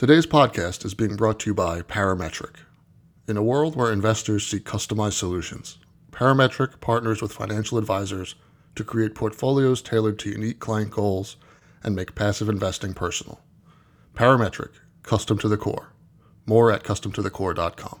Today's podcast is being brought to you by Parametric. In a world where investors seek customized solutions, Parametric partners with financial advisors to create portfolios tailored to unique client goals and make passive investing personal. Parametric, custom to the core. More at customtothecore.com.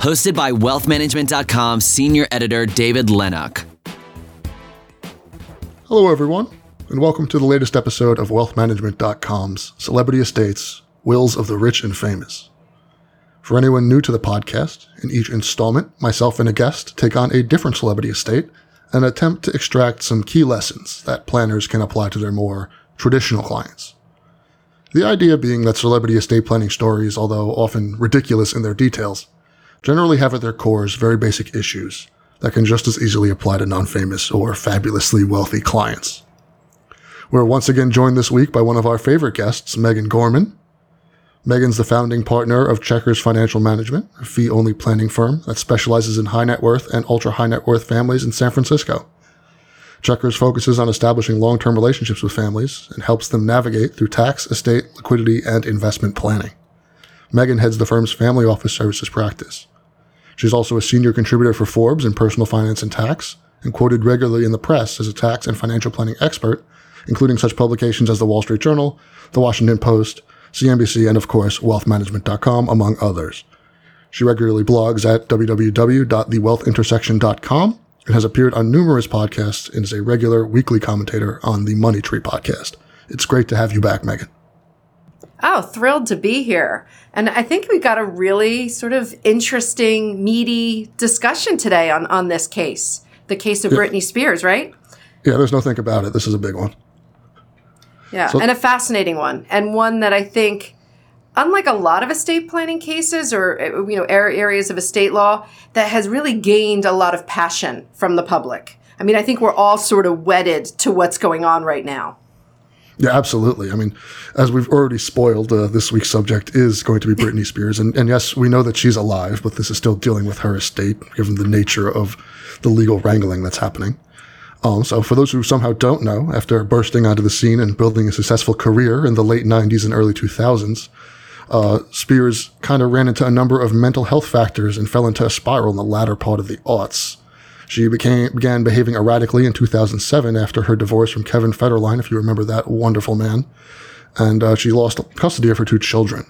hosted by wealthmanagement.com senior editor David Lennox. Hello, everyone, and welcome to the latest episode of wealthmanagement.com's Celebrity Estates Wills of the Rich and Famous. For anyone new to the podcast, in each installment, myself and a guest take on a different celebrity estate and attempt to extract some key lessons that planners can apply to their more traditional clients. The idea being that celebrity estate planning stories, although often ridiculous in their details, generally have at their cores very basic issues that can just as easily apply to non-famous or fabulously wealthy clients. We're once again joined this week by one of our favorite guests, Megan Gorman. Megan's the founding partner of Chequers Financial Management, a fee-only planning firm that specializes in high net worth and ultra high net worth families in San Francisco. Chequers focuses on establishing long-term relationships with families and helps them navigate through tax, estate, liquidity, and investment planning. Megan heads the firm's family office services practice. She's also a senior contributor for Forbes in personal finance and tax, and quoted regularly in the press as a tax and financial planning expert, including such publications as the Wall Street Journal, the Washington Post, CNBC, and of course, wealthmanagement.com, among others. She regularly blogs at www.thewealthintersection.com and has appeared on numerous podcasts and is a regular weekly commentator on the Money Tree podcast. It's great to have you back, Megan. Oh, thrilled to be here. And I think we got a really sort of interesting, meaty discussion today on, on this case the case of yeah. Britney Spears, right? Yeah, there's no think about it. This is a big one. Yeah, so, and a fascinating one, and one that I think, unlike a lot of estate planning cases or eh, you know areas of estate law, that has really gained a lot of passion from the public. I mean, I think we're all sort of wedded to what's going on right now. Yeah, absolutely. I mean, as we've already spoiled, uh, this week's subject is going to be Britney Spears. And, and yes, we know that she's alive, but this is still dealing with her estate, given the nature of the legal wrangling that's happening. Um, so for those who somehow don't know, after bursting onto the scene and building a successful career in the late 90s and early 2000s, uh, Spears kind of ran into a number of mental health factors and fell into a spiral in the latter part of the aughts. She became, began behaving erratically in 2007 after her divorce from Kevin Federline, if you remember that wonderful man. And uh, she lost custody of her two children.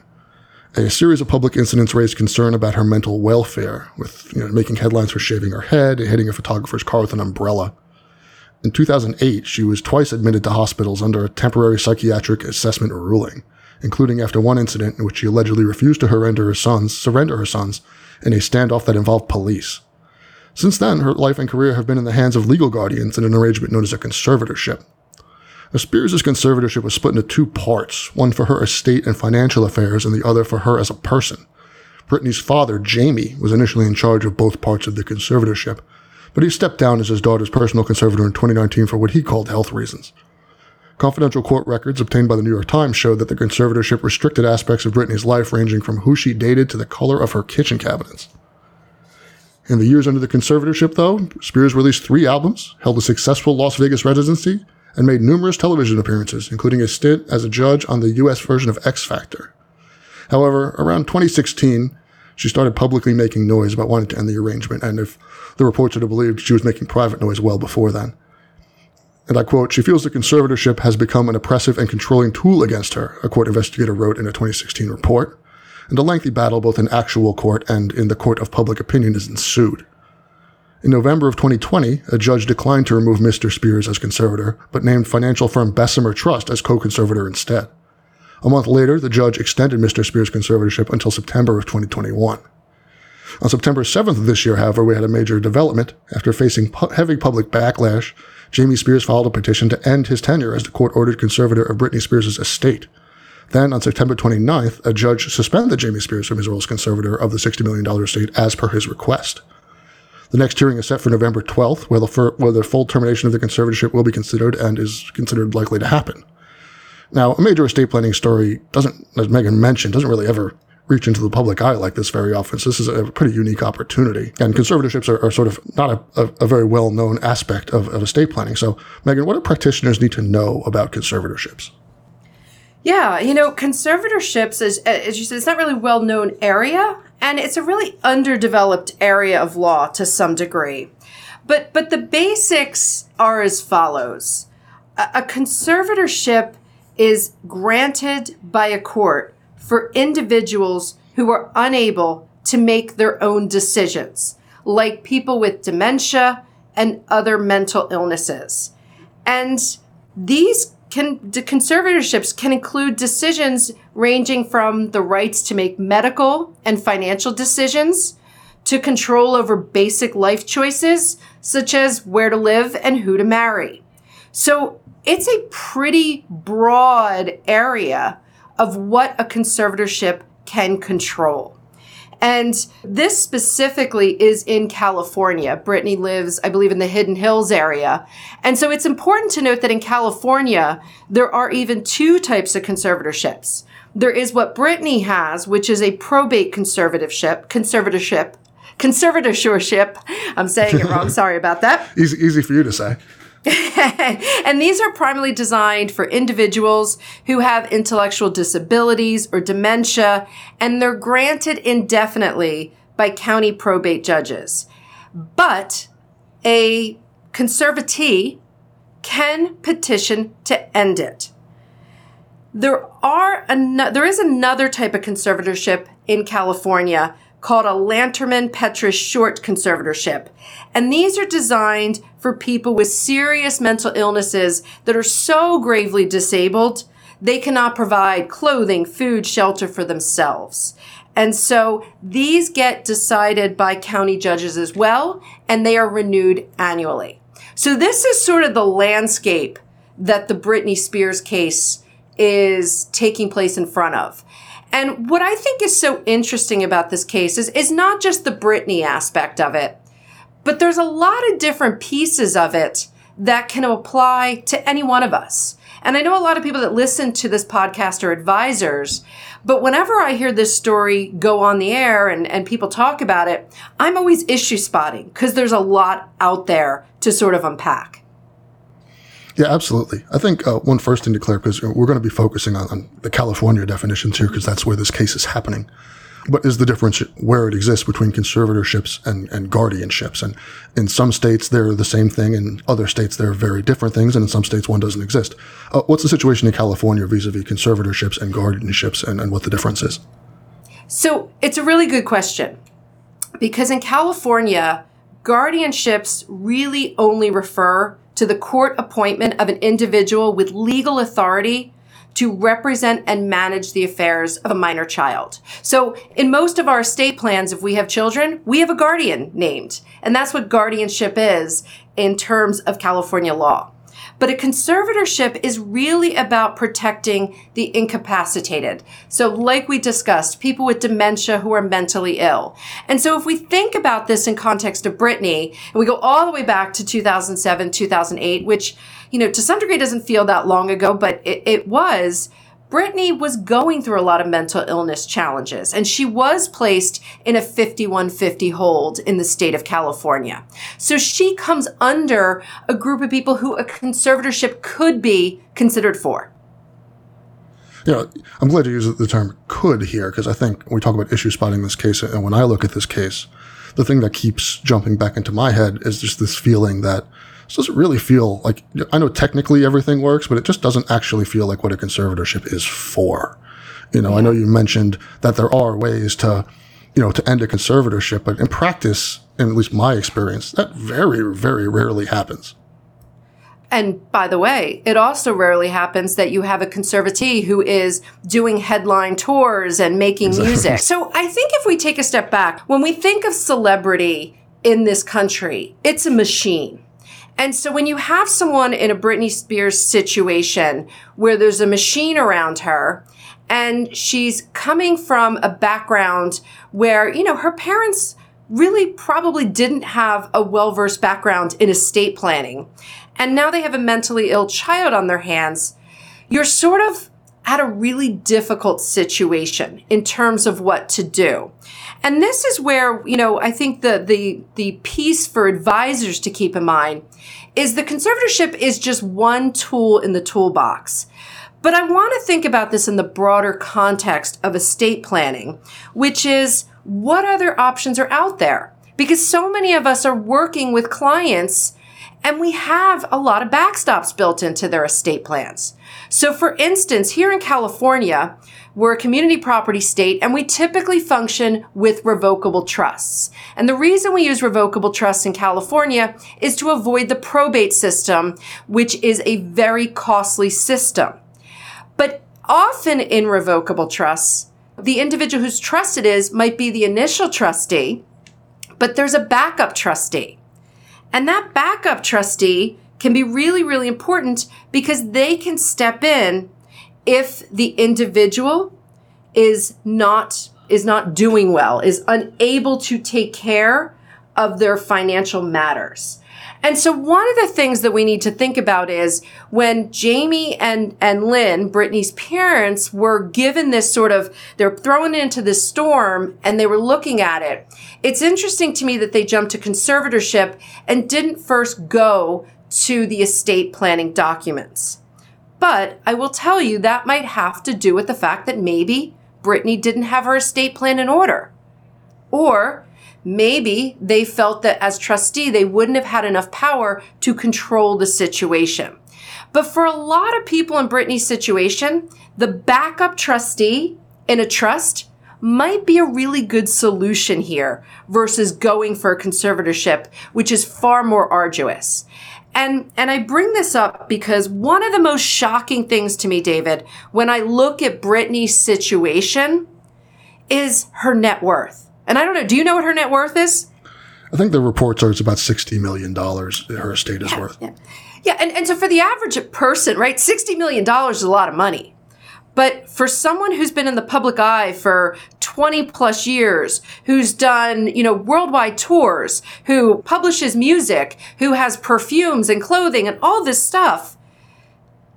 A series of public incidents raised concern about her mental welfare, with you know, making headlines for shaving her head, and hitting a photographer's car with an umbrella. In 2008, she was twice admitted to hospitals under a temporary psychiatric assessment ruling, including after one incident in which she allegedly refused to surrender her sons, surrender her sons in a standoff that involved police. Since then, her life and career have been in the hands of legal guardians in an arrangement known as a conservatorship. Now, Spears' conservatorship was split into two parts, one for her estate and financial affairs and the other for her as a person. Britney's father, Jamie, was initially in charge of both parts of the conservatorship, but he stepped down as his daughter's personal conservator in 2019 for what he called health reasons. Confidential court records obtained by the New York Times showed that the conservatorship restricted aspects of Britney's life ranging from who she dated to the color of her kitchen cabinets. In the years under the conservatorship, though, Spears released three albums, held a successful Las Vegas residency, and made numerous television appearances, including a stint as a judge on the US version of X Factor. However, around 2016, she started publicly making noise about wanting to end the arrangement, and if the reports are to believe, she was making private noise well before then. And I quote, she feels the conservatorship has become an oppressive and controlling tool against her, a court investigator wrote in a 2016 report and a lengthy battle both in actual court and in the court of public opinion is ensued. In November of 2020, a judge declined to remove Mr. Spears as conservator, but named financial firm Bessemer Trust as co-conservator instead. A month later, the judge extended Mr. Spears' conservatorship until September of 2021. On September 7th of this year, however, we had a major development. After facing pu- heavy public backlash, Jamie Spears filed a petition to end his tenure as the court ordered conservator of Britney Spears' estate. Then on September 29th, a judge suspended Jamie Spears from his role as conservator of the $60 million estate as per his request. The next hearing is set for November 12th, where the, where the full termination of the conservatorship will be considered and is considered likely to happen. Now, a major estate planning story doesn't, as Megan mentioned, doesn't really ever reach into the public eye like this very often. So this is a pretty unique opportunity. And conservatorships are, are sort of not a, a, a very well known aspect of, of estate planning. So, Megan, what do practitioners need to know about conservatorships? Yeah, you know, conservatorships, as, as you said, it's not really well known area, and it's a really underdeveloped area of law to some degree. But but the basics are as follows: a, a conservatorship is granted by a court for individuals who are unable to make their own decisions, like people with dementia and other mental illnesses. And these can, the conservatorships can include decisions ranging from the rights to make medical and financial decisions to control over basic life choices, such as where to live and who to marry. So it's a pretty broad area of what a conservatorship can control. And this specifically is in California. Britney lives, I believe, in the Hidden Hills area. And so it's important to note that in California, there are even two types of conservatorships. There is what Britney has, which is a probate conservatorship, conservatorship, conservatorship. I'm saying it wrong. Sorry about that. Easy, easy for you to say. and these are primarily designed for individuals who have intellectual disabilities or dementia, and they're granted indefinitely by county probate judges. But a conservatee can petition to end it. There are an- there is another type of conservatorship in California called a Lanterman Petris Short Conservatorship. And these are designed for people with serious mental illnesses that are so gravely disabled, they cannot provide clothing, food, shelter for themselves. And so these get decided by county judges as well, and they are renewed annually. So this is sort of the landscape that the Britney Spears case is taking place in front of. And what I think is so interesting about this case is, is not just the Britney aspect of it, but there's a lot of different pieces of it that can apply to any one of us. And I know a lot of people that listen to this podcast are advisors, but whenever I hear this story go on the air and, and people talk about it, I'm always issue spotting because there's a lot out there to sort of unpack. Yeah, absolutely. I think uh, one first thing to clear, because we're going to be focusing on, on the California definitions here, because that's where this case is happening. But is the difference where it exists between conservatorships and, and guardianships? And in some states, they're the same thing. In other states, they're very different things. And in some states, one doesn't exist. Uh, what's the situation in California vis-a-vis conservatorships and guardianships and, and what the difference is? So it's a really good question because in California, guardianships really only refer to the court appointment of an individual with legal authority to represent and manage the affairs of a minor child. So in most of our estate plans, if we have children, we have a guardian named. And that's what guardianship is in terms of California law. But a conservatorship is really about protecting the incapacitated. So, like we discussed, people with dementia who are mentally ill. And so, if we think about this in context of Britney, and we go all the way back to 2007, 2008, which, you know, to some degree doesn't feel that long ago, but it, it was Britney was going through a lot of mental illness challenges, and she was placed in a 5150 hold in the state of California. So she comes under a group of people who a conservatorship could be considered for. Yeah, I'm glad you use the term could here because I think we talk about issue spotting this case, and when I look at this case, the thing that keeps jumping back into my head is just this feeling that this doesn't really feel like I know technically everything works, but it just doesn't actually feel like what a conservatorship is for. You know, yeah. I know you mentioned that there are ways to, you know, to end a conservatorship, but in practice, in at least my experience, that very, very rarely happens. And by the way, it also rarely happens that you have a conservatee who is doing headline tours and making exactly. music. So I think if we take a step back, when we think of celebrity in this country, it's a machine. And so when you have someone in a Britney Spears situation where there's a machine around her And she's coming from a background where, you know, her parents really probably didn't have a well versed background in estate planning. And now they have a mentally ill child on their hands. You're sort of at a really difficult situation in terms of what to do. And this is where, you know, I think the, the, the piece for advisors to keep in mind is the conservatorship is just one tool in the toolbox. But I want to think about this in the broader context of estate planning, which is what other options are out there? Because so many of us are working with clients and we have a lot of backstops built into their estate plans. So for instance, here in California, we're a community property state and we typically function with revocable trusts. And the reason we use revocable trusts in California is to avoid the probate system, which is a very costly system. But often in revocable trusts, the individual whose trust it is might be the initial trustee, but there's a backup trustee. And that backup trustee can be really, really important because they can step in if the individual is not is not doing well, is unable to take care of their financial matters. And so one of the things that we need to think about is when Jamie and, and Lynne, Britney's parents, were given this sort of, they're thrown into this storm and they were looking at it. It's interesting to me that they jumped to conservatorship and didn't first go to the estate planning documents. But I will tell you that might have to do with the fact that maybe Britney didn't have her estate plan in order. Or maybe they felt that as trustee, they wouldn't have had enough power to control the situation. But for a lot of people in Britney's situation, the backup trustee in a trust might be a really good solution here versus going for a conservatorship, which is far more arduous. And, and I bring this up because one of the most shocking things to me, David, when I look at Britney's situation is her net worth. And I don't know, do you know what her net worth is? I think the reports are it's about $60 million her estate is yeah, worth. Yeah. yeah, and, and so for the average person, right, $60 million is a lot of money. But for someone who's been in the public eye for 20 plus years, who's done, you know, worldwide tours, who publishes music, who has perfumes and clothing and all this stuff,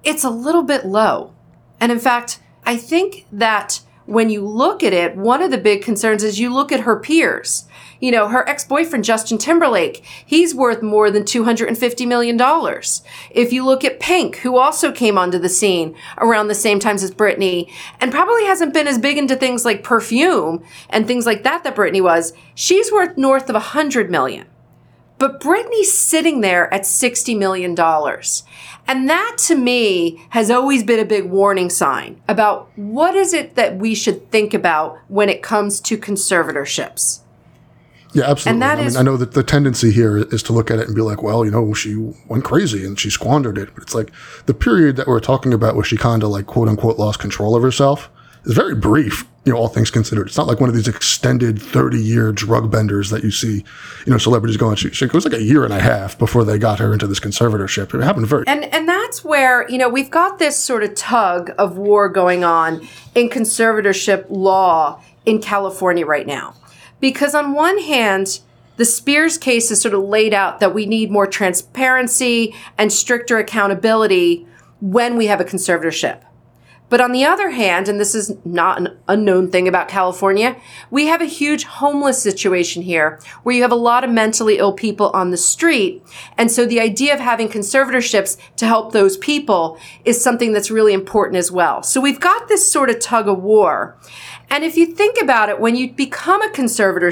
it's a little bit low. And in fact, I think that when you look at it, one of the big concerns is you look at her peers. You know, her ex-boyfriend, Justin Timberlake, he's worth more than $250 million. If you look at Pink, who also came onto the scene around the same times as Britney and probably hasn't been as big into things like perfume and things like that that Britney was, she's worth north of 100 million. But Britney's sitting there at $60 million. And that to me has always been a big warning sign about what is it that we should think about when it comes to conservatorships. Yeah, absolutely. And that I, is, mean, I know that the tendency here is to look at it and be like, well, you know, she went crazy and she squandered it. But it's like the period that we're talking about where she kind of like quote unquote lost control of herself is very brief, you know, all things considered. It's not like one of these extended 30 year drug benders that you see, you know, celebrities going. She, it was like a year and a half before they got her into this conservatorship. It happened very. And, and that's where, you know, we've got this sort of tug of war going on in conservatorship law in California right now. Because on one hand, the Spears case is sort of laid out that we need more transparency and stricter accountability when we have a conservatorship. But on the other hand, and this is not an unknown thing about California, we have a huge homeless situation here where you have a lot of mentally ill people on the street. And so the idea of having conservatorships to help those people is something that's really important as well. So we've got this sort of tug of war. And if you think about it, when you become a conservator,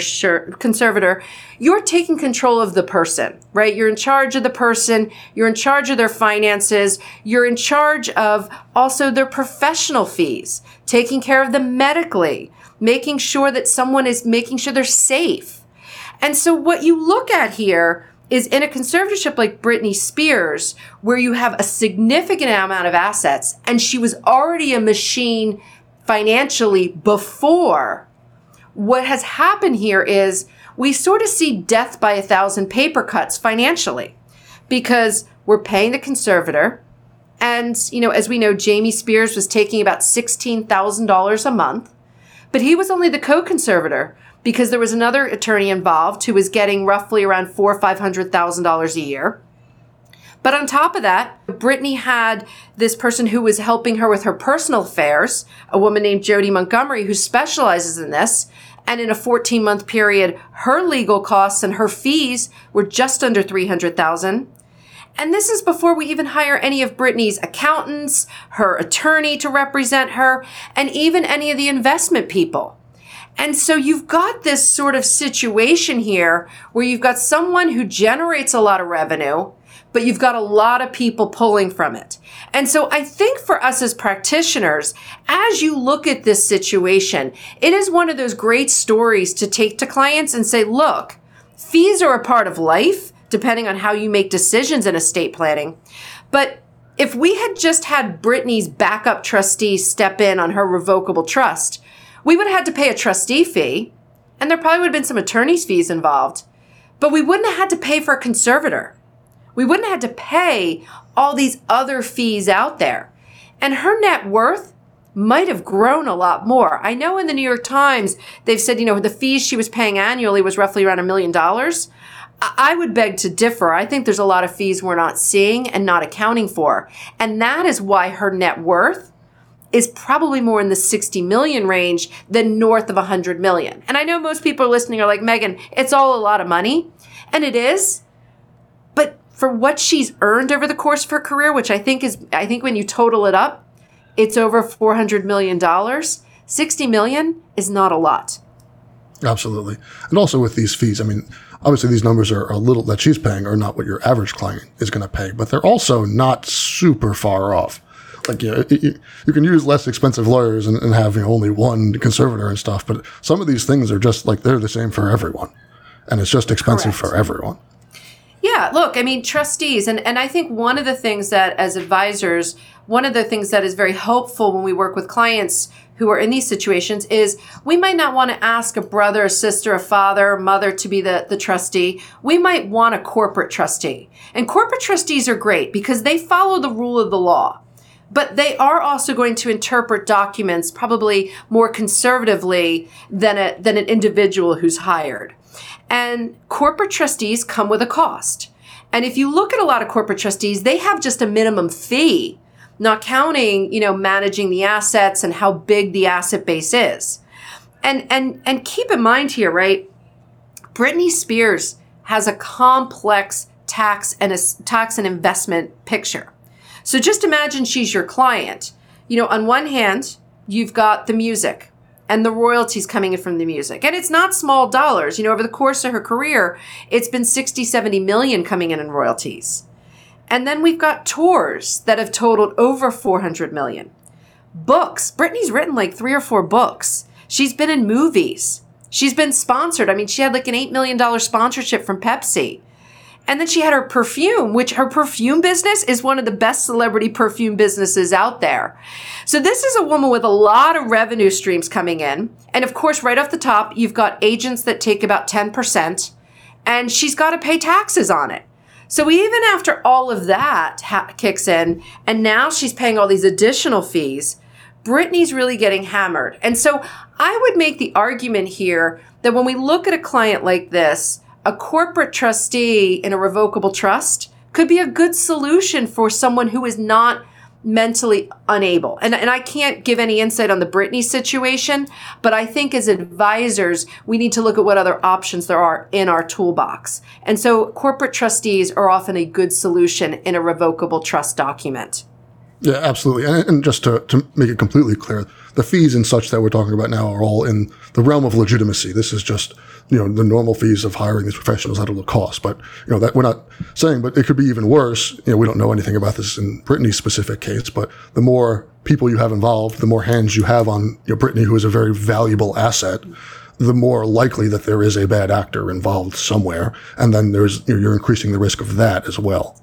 conservator, you're taking control of the person, right? You're in charge of the person. You're in charge of their finances. You're in charge of also their professional fees, taking care of them medically, making sure that someone is making sure they're safe. And so what you look at here is in a conservatorship like Britney Spears, where you have a significant amount of assets and she was already a machine financially before. What has happened here is we sort of see death by a thousand paper cuts financially because we're paying the conservator And, you know, as we know, Jamie Spears was taking about $16,000 a month, but he was only the co-conservator because there was another attorney involved who was getting roughly around four or five hundred thousand dollars a year. But on top of that, Britney had this person who was helping her with her personal affairs, a woman named Jodi Montgomery, who specializes in this. And in a 14 month period, her legal costs and her fees were just under 300,000. And this is before we even hire any of Britney's accountants, her attorney to represent her, and even any of the investment people. And so you've got this sort of situation here where you've got someone who generates a lot of revenue, but you've got a lot of people pulling from it. And so I think for us as practitioners, as you look at this situation, it is one of those great stories to take to clients and say, look, fees are a part of life, depending on how you make decisions in estate planning. But if we had just had Britney's backup trustee step in on her revocable trust, we would have had to pay a trustee fee, and there probably would have been some attorney's fees involved, but we wouldn't have had to pay for a conservator. We wouldn't have to pay all these other fees out there. And her net worth might have grown a lot more. I know in the New York Times, they've said, you know, the fees she was paying annually was roughly around a million dollars. I would beg to differ. I think there's a lot of fees we're not seeing and not accounting for. And that is why her net worth is probably more in the 60 million range than north of 100 million. And I know most people listening are like, Megan, it's all a lot of money. And it is for what she's earned over the course of her career, which I think is, I think when you total it up, it's over $400 million. 60 million is not a lot. Absolutely. And also with these fees, I mean, obviously these numbers are a little that she's paying are not what your average client is going to pay, but they're also not super far off. Like, you, know, you, you can use less expensive lawyers and, and have you know, only one conservator and stuff, but some of these things are just like they're the same for everyone. And it's just expensive Correct. for everyone. Yeah, look, I mean, trustees, and, and I think one of the things that as advisors, one of the things that is very helpful when we work with clients who are in these situations is we might not want to ask a brother, a sister, a father, a mother to be the, the trustee. We might want a corporate trustee. And corporate trustees are great because they follow the rule of the law but they are also going to interpret documents probably more conservatively than a, than an individual who's hired. And corporate trustees come with a cost. And if you look at a lot of corporate trustees, they have just a minimum fee, not counting, you know, managing the assets and how big the asset base is. And and and keep in mind here, right? Britney Spears has a complex tax and a tax and investment picture. So just imagine she's your client. You know, on one hand, you've got the music, and the royalties coming in from the music. And it's not small dollars. You know, over the course of her career, it's been 60, 70 million coming in in royalties. And then we've got tours that have totaled over 400 million. Books. Britney's written like three or four books. She's been in movies. She's been sponsored. I mean, she had like an $8 million sponsorship from Pepsi. And then she had her perfume, which her perfume business is one of the best celebrity perfume businesses out there. So this is a woman with a lot of revenue streams coming in. And of course, right off the top, you've got agents that take about 10%, and she's got to pay taxes on it. So even after all of that ha- kicks in, and now she's paying all these additional fees, Britney's really getting hammered. And so I would make the argument here that when we look at a client like this, a corporate trustee in a revocable trust could be a good solution for someone who is not mentally unable. And, and I can't give any insight on the Britney situation, but I think as advisors, we need to look at what other options there are in our toolbox. And so corporate trustees are often a good solution in a revocable trust document. Yeah, absolutely. And, and just to, to make it completely clear, the fees and such that we're talking about now are all in the realm of legitimacy. This is just, you know, the normal fees of hiring these professionals at a cost. But, you know, that we're not saying, but it could be even worse. You know, we don't know anything about this in Britney's specific case, but the more people you have involved, the more hands you have on, you know, Britney, who is a very valuable asset, the more likely that there is a bad actor involved somewhere. And then there's, you know, you're increasing the risk of that as well.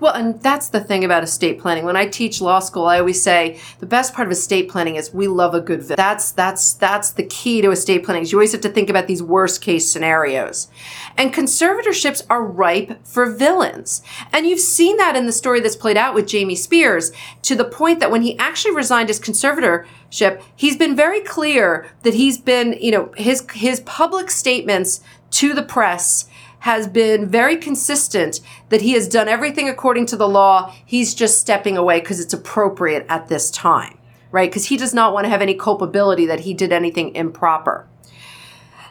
Well, and that's the thing about estate planning. When I teach law school, I always say the best part of estate planning is we love a good. Villain. That's that's that's the key to estate planning. Is you always have to think about these worst case scenarios, and conservatorships are ripe for villains. And you've seen that in the story that's played out with Jamie Spears to the point that when he actually resigned his conservatorship, he's been very clear that he's been, you know, his his public statements to the press has been very consistent that he has done everything according to the law. He's just stepping away because it's appropriate at this time, right? Because he does not want to have any culpability that he did anything improper.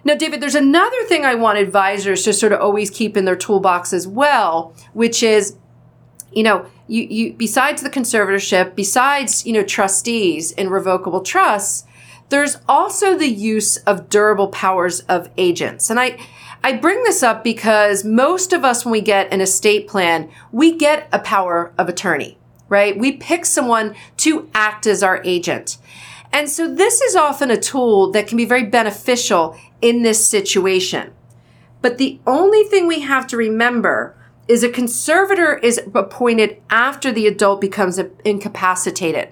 Now, David, there's another thing I want advisors to sort of always keep in their toolbox as well, which is, you know, you, you besides the conservatorship, besides, you know, trustees in revocable trusts, there's also the use of durable powers of agents. And I, I bring this up because most of us, when we get an estate plan, we get a power of attorney, right? We pick someone to act as our agent. And so this is often a tool that can be very beneficial in this situation. But the only thing we have to remember is a conservator is appointed after the adult becomes incapacitated.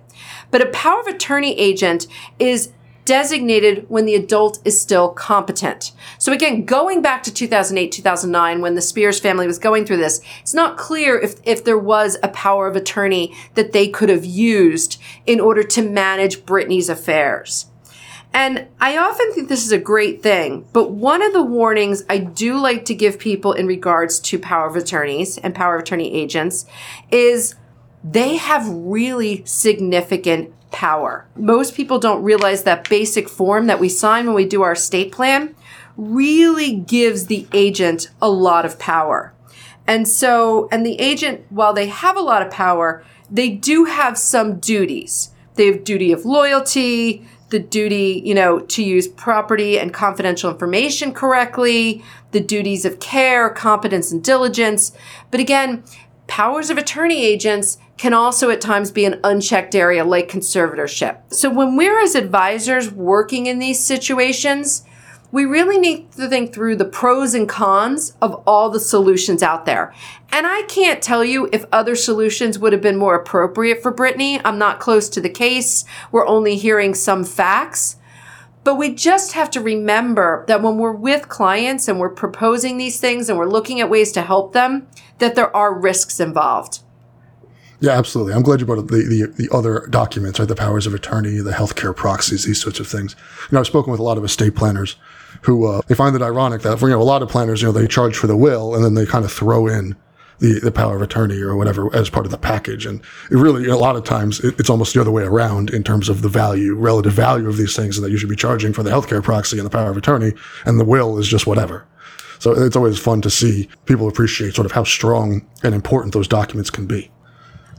But a power of attorney agent is designated when the adult is still competent. So again, going back to 2008, 2009, when the Spears family was going through this, it's not clear if, if there was a power of attorney that they could have used in order to manage Britney's affairs. And I often think this is a great thing, but one of the warnings I do like to give people in regards to power of attorneys and power of attorney agents is they have really significant power. Most people don't realize that basic form that we sign when we do our estate plan really gives the agent a lot of power. And so, and the agent, while they have a lot of power, they do have some duties. They have duty of loyalty, the duty, you know, to use property and confidential information correctly, the duties of care, competence, and diligence. But again, powers of attorney agents can also at times be an unchecked area like conservatorship. So when we're as advisors working in these situations, we really need to think through the pros and cons of all the solutions out there. And I can't tell you if other solutions would have been more appropriate for Britney. I'm not close to the case. We're only hearing some facts. But we just have to remember that when we're with clients and we're proposing these things and we're looking at ways to help them, that there are risks involved. Yeah, absolutely. I'm glad you brought up the, the, the other documents, right? The powers of attorney, the healthcare proxies, these sorts of things. You know, I've spoken with a lot of estate planners who uh, they find it ironic that you know a lot of planners, you know, they charge for the will and then they kind of throw in the, the power of attorney or whatever as part of the package. And it really, a lot of times, it, it's almost the other way around in terms of the value, relative value of these things that you should be charging for the healthcare proxy and the power of attorney, and the will is just whatever. So it's always fun to see people appreciate sort of how strong and important those documents can be.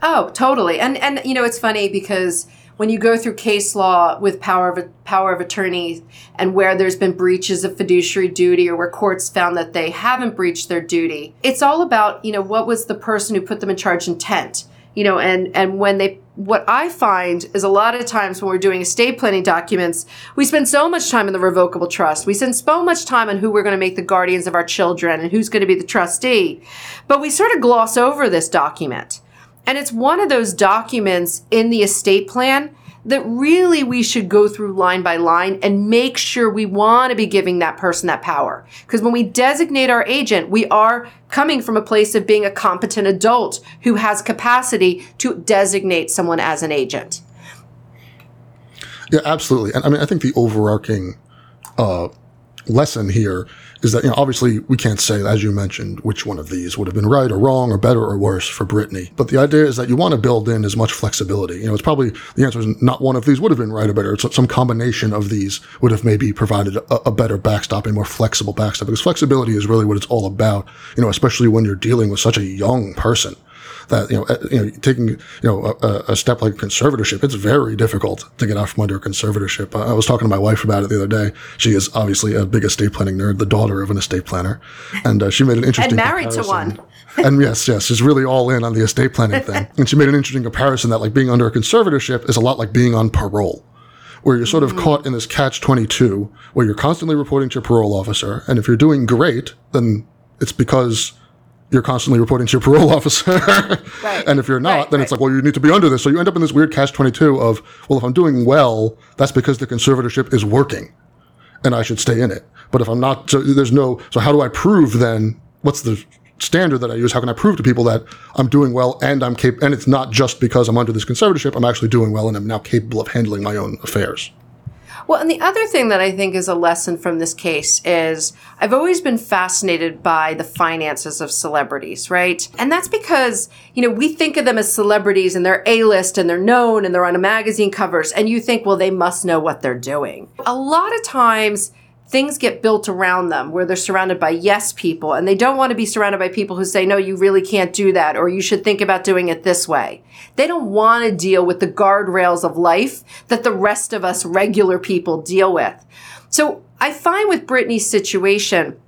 Oh, totally. And and you know, it's funny because when you go through case law with power of power of attorney and where there's been breaches of fiduciary duty or where courts found that they haven't breached their duty, it's all about, you know, what was the person who put them in charge intent. You know, and and when they what I find is a lot of times when we're doing estate planning documents, we spend so much time in the revocable trust. We spend so much time on who we're going to make the guardians of our children and who's going to be the trustee. But we sort of gloss over this document. And it's one of those documents in the estate plan that really we should go through line by line and make sure we want to be giving that person that power. Because when we designate our agent, we are coming from a place of being a competent adult who has capacity to designate someone as an agent. Yeah, absolutely. And I mean, I think the overarching uh, lesson here is that, you know, obviously we can't say, as you mentioned, which one of these would have been right or wrong or better or worse for Britney. But the idea is that you want to build in as much flexibility. You know, it's probably, the answer is not one of these would have been right or better. It's some combination of these would have maybe provided a, a better backstop, a more flexible backstop, because flexibility is really what it's all about, you know, especially when you're dealing with such a young person that you know, uh, you know, taking you know a, a, step like conservatorship, it's very difficult to get out from under a conservatorship. I was talking to my wife about it the other day. She is obviously a big estate planning nerd, the daughter of an estate planner, and uh, she made an interesting and married comparison. to one. and yes, yes, she's really all in on the estate planning thing. And she made an interesting comparison that like being under a conservatorship is a lot like being on parole where you're sort of mm-hmm. caught in this catch 22 where you're constantly reporting to your parole officer. And if you're doing great, then it's because you're constantly reporting to your parole officer. right. And if you're not, right, then right. it's like, well, you need to be under this. So you end up in this weird catch 22 of, well, if I'm doing well, that's because the conservatorship is working and I should stay in it. But if I'm not, so there's no, so how do I prove then what's the standard that I use? How can I prove to people that I'm doing well and I'm capable, and it's not just because I'm under this conservatorship, I'm actually doing well and I'm now capable of handling my own affairs. Well, and the other thing that I think is a lesson from this case is I've always been fascinated by the finances of celebrities, right? And that's because, you know, we think of them as celebrities and they're A-list and they're known and they're on a magazine covers and you think, well, they must know what they're doing. A lot of times things get built around them where they're surrounded by yes people and they don't want to be surrounded by people who say, no, you really can't do that or you should think about doing it this way. They don't want to deal with the guardrails of life that the rest of us regular people deal with. So I find with Britney's situation,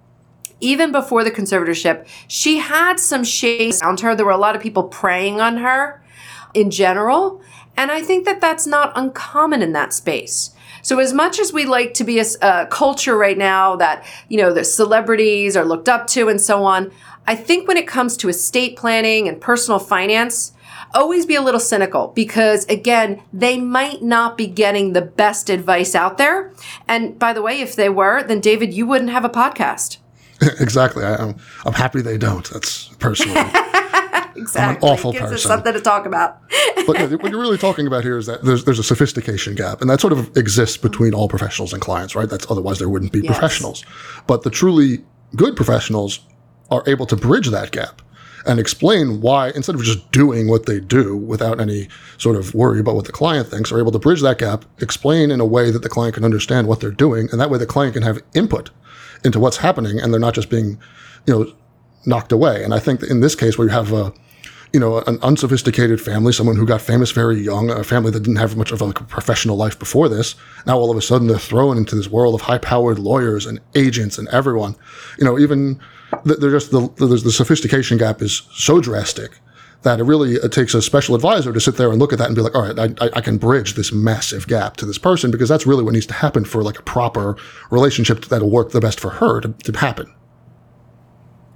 even before the conservatorship, she had some shades around her. There were a lot of people preying on her in general. And I think that that's not uncommon in that space. So as much as we like to be a, a culture right now that, you know, the celebrities are looked up to and so on, I think when it comes to estate planning and personal finance, always be a little cynical because again, they might not be getting the best advice out there. And by the way, if they were, then David, you wouldn't have a podcast. exactly. I, am I'm, I'm happy they don't. That's personally. exactly. I'm an awful Gives person. Us something to talk about. but what you're really talking about here is that there's there's a sophistication gap, and that sort of exists between all professionals and clients, right? That's otherwise there wouldn't be yes. professionals. But the truly good professionals are able to bridge that gap and explain why, instead of just doing what they do without any sort of worry about what the client thinks, are able to bridge that gap, explain in a way that the client can understand what they're doing, and that way the client can have input into what's happening, and they're not just being, you know, knocked away. And I think in this case, where you have a you know, an unsophisticated family, someone who got famous very young, a family that didn't have much of a, like a professional life before this. Now all of a sudden they're thrown into this world of high-powered lawyers and agents and everyone. You know, even they're just the, the, the sophistication gap is so drastic that it really it takes a special advisor to sit there and look at that and be like, all right, I, I can bridge this massive gap to this person because that's really what needs to happen for like a proper relationship that'll work the best for her to, to happen.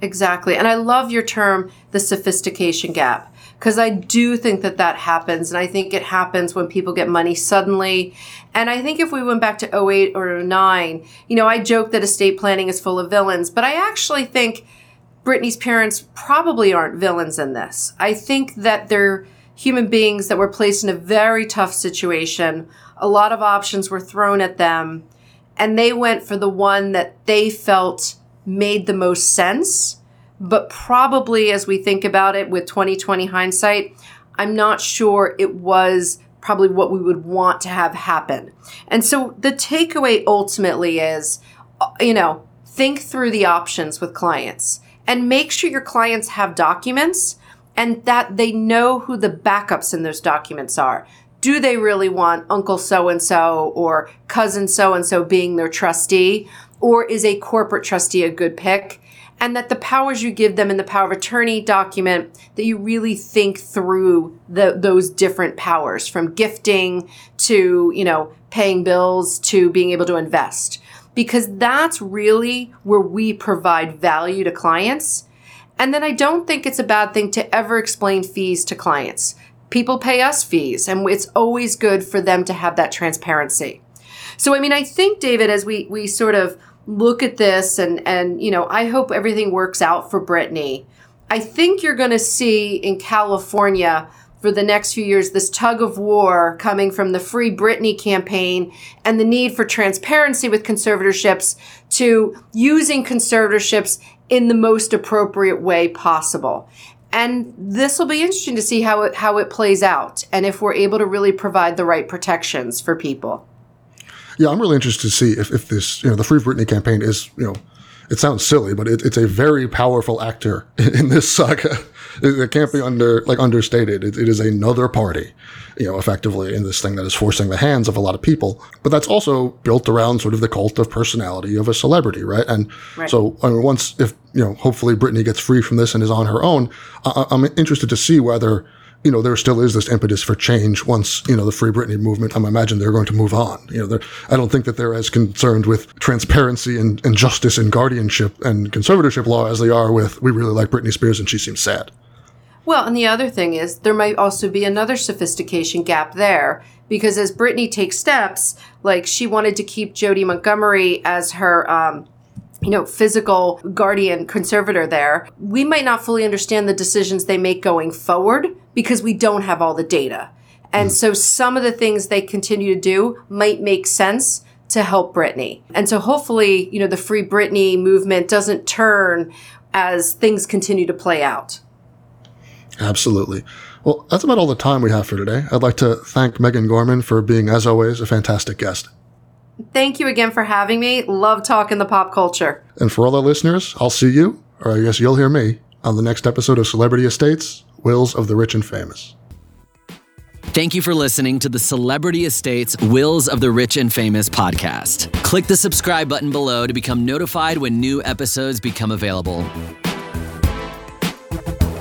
Exactly. And I love your term, the sophistication gap, because I do think that that happens. And I think it happens when people get money suddenly. And I think if we went back to 08 or 09, you know, I joke that estate planning is full of villains, but I actually think Britney's parents probably aren't villains in this. I think that they're human beings that were placed in a very tough situation. A lot of options were thrown at them, and they went for the one that they felt made the most sense. But probably as we think about it with 2020 hindsight, I'm not sure it was probably what we would want to have happen. And so the takeaway ultimately is, uh, you know, think through the options with clients and make sure your clients have documents and that they know who the backups in those documents are. Do they really want Uncle so and so or cousin so and so being their trustee? Or is a corporate trustee a good pick? And that the powers you give them in the power of attorney document, that you really think through the, those different powers from gifting to, you know, paying bills to being able to invest. Because that's really where we provide value to clients. And then I don't think it's a bad thing to ever explain fees to clients. People pay us fees, and it's always good for them to have that transparency. So, I mean, I think, David, as we, we sort of look at this and and you know I hope everything works out for britney I think you're going to see in California for the next few years this tug of war coming from the Free britney campaign and the need for transparency with conservatorships to using conservatorships in the most appropriate way possible. And this will be interesting to see how it how it plays out and if we're able to really provide the right protections for people. Yeah, I'm really interested to see if, if this, you know, the Free Britney campaign is, you know, it sounds silly, but it, it's a very powerful actor in this saga. It, it can't be under like understated. It, it is another party, you know, effectively in this thing that is forcing the hands of a lot of people. But that's also built around sort of the cult of personality of a celebrity, right? And right. so I mean, once if you know, hopefully Britney gets free from this and is on her own, I, I'm interested to see whether you know, there still is this impetus for change once, you know, the Free Britney movement, I imagine they're going to move on. You know, I don't think that they're as concerned with transparency and, and justice and guardianship and conservatorship law as they are with, we really like Britney Spears and she seems sad. Well, and the other thing is there might also be another sophistication gap there because as Britney takes steps, like she wanted to keep Jodi Montgomery as her um, you know, physical guardian conservator there, we might not fully understand the decisions they make going forward because we don't have all the data. And mm. so some of the things they continue to do might make sense to help Britney. And so hopefully, you know, the Free Britney movement doesn't turn as things continue to play out. Absolutely. Well, that's about all the time we have for today. I'd like to thank Megan Gorman for being, as always, a fantastic guest. Thank you again for having me. Love talking the pop culture. And for all our listeners, I'll see you, or I guess you'll hear me, on the next episode of Celebrity Estates Wills of the Rich and Famous. Thank you for listening to the Celebrity Estates Wills of the Rich and Famous podcast. Click the subscribe button below to become notified when new episodes become available.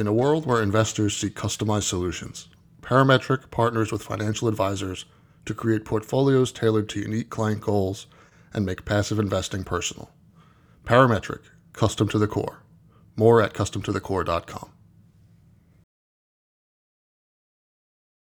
In a world where investors seek customized solutions, Parametric partners with financial advisors to create portfolios tailored to unique client goals and make passive investing personal. Parametric, custom to the core. More at customtothecore.com.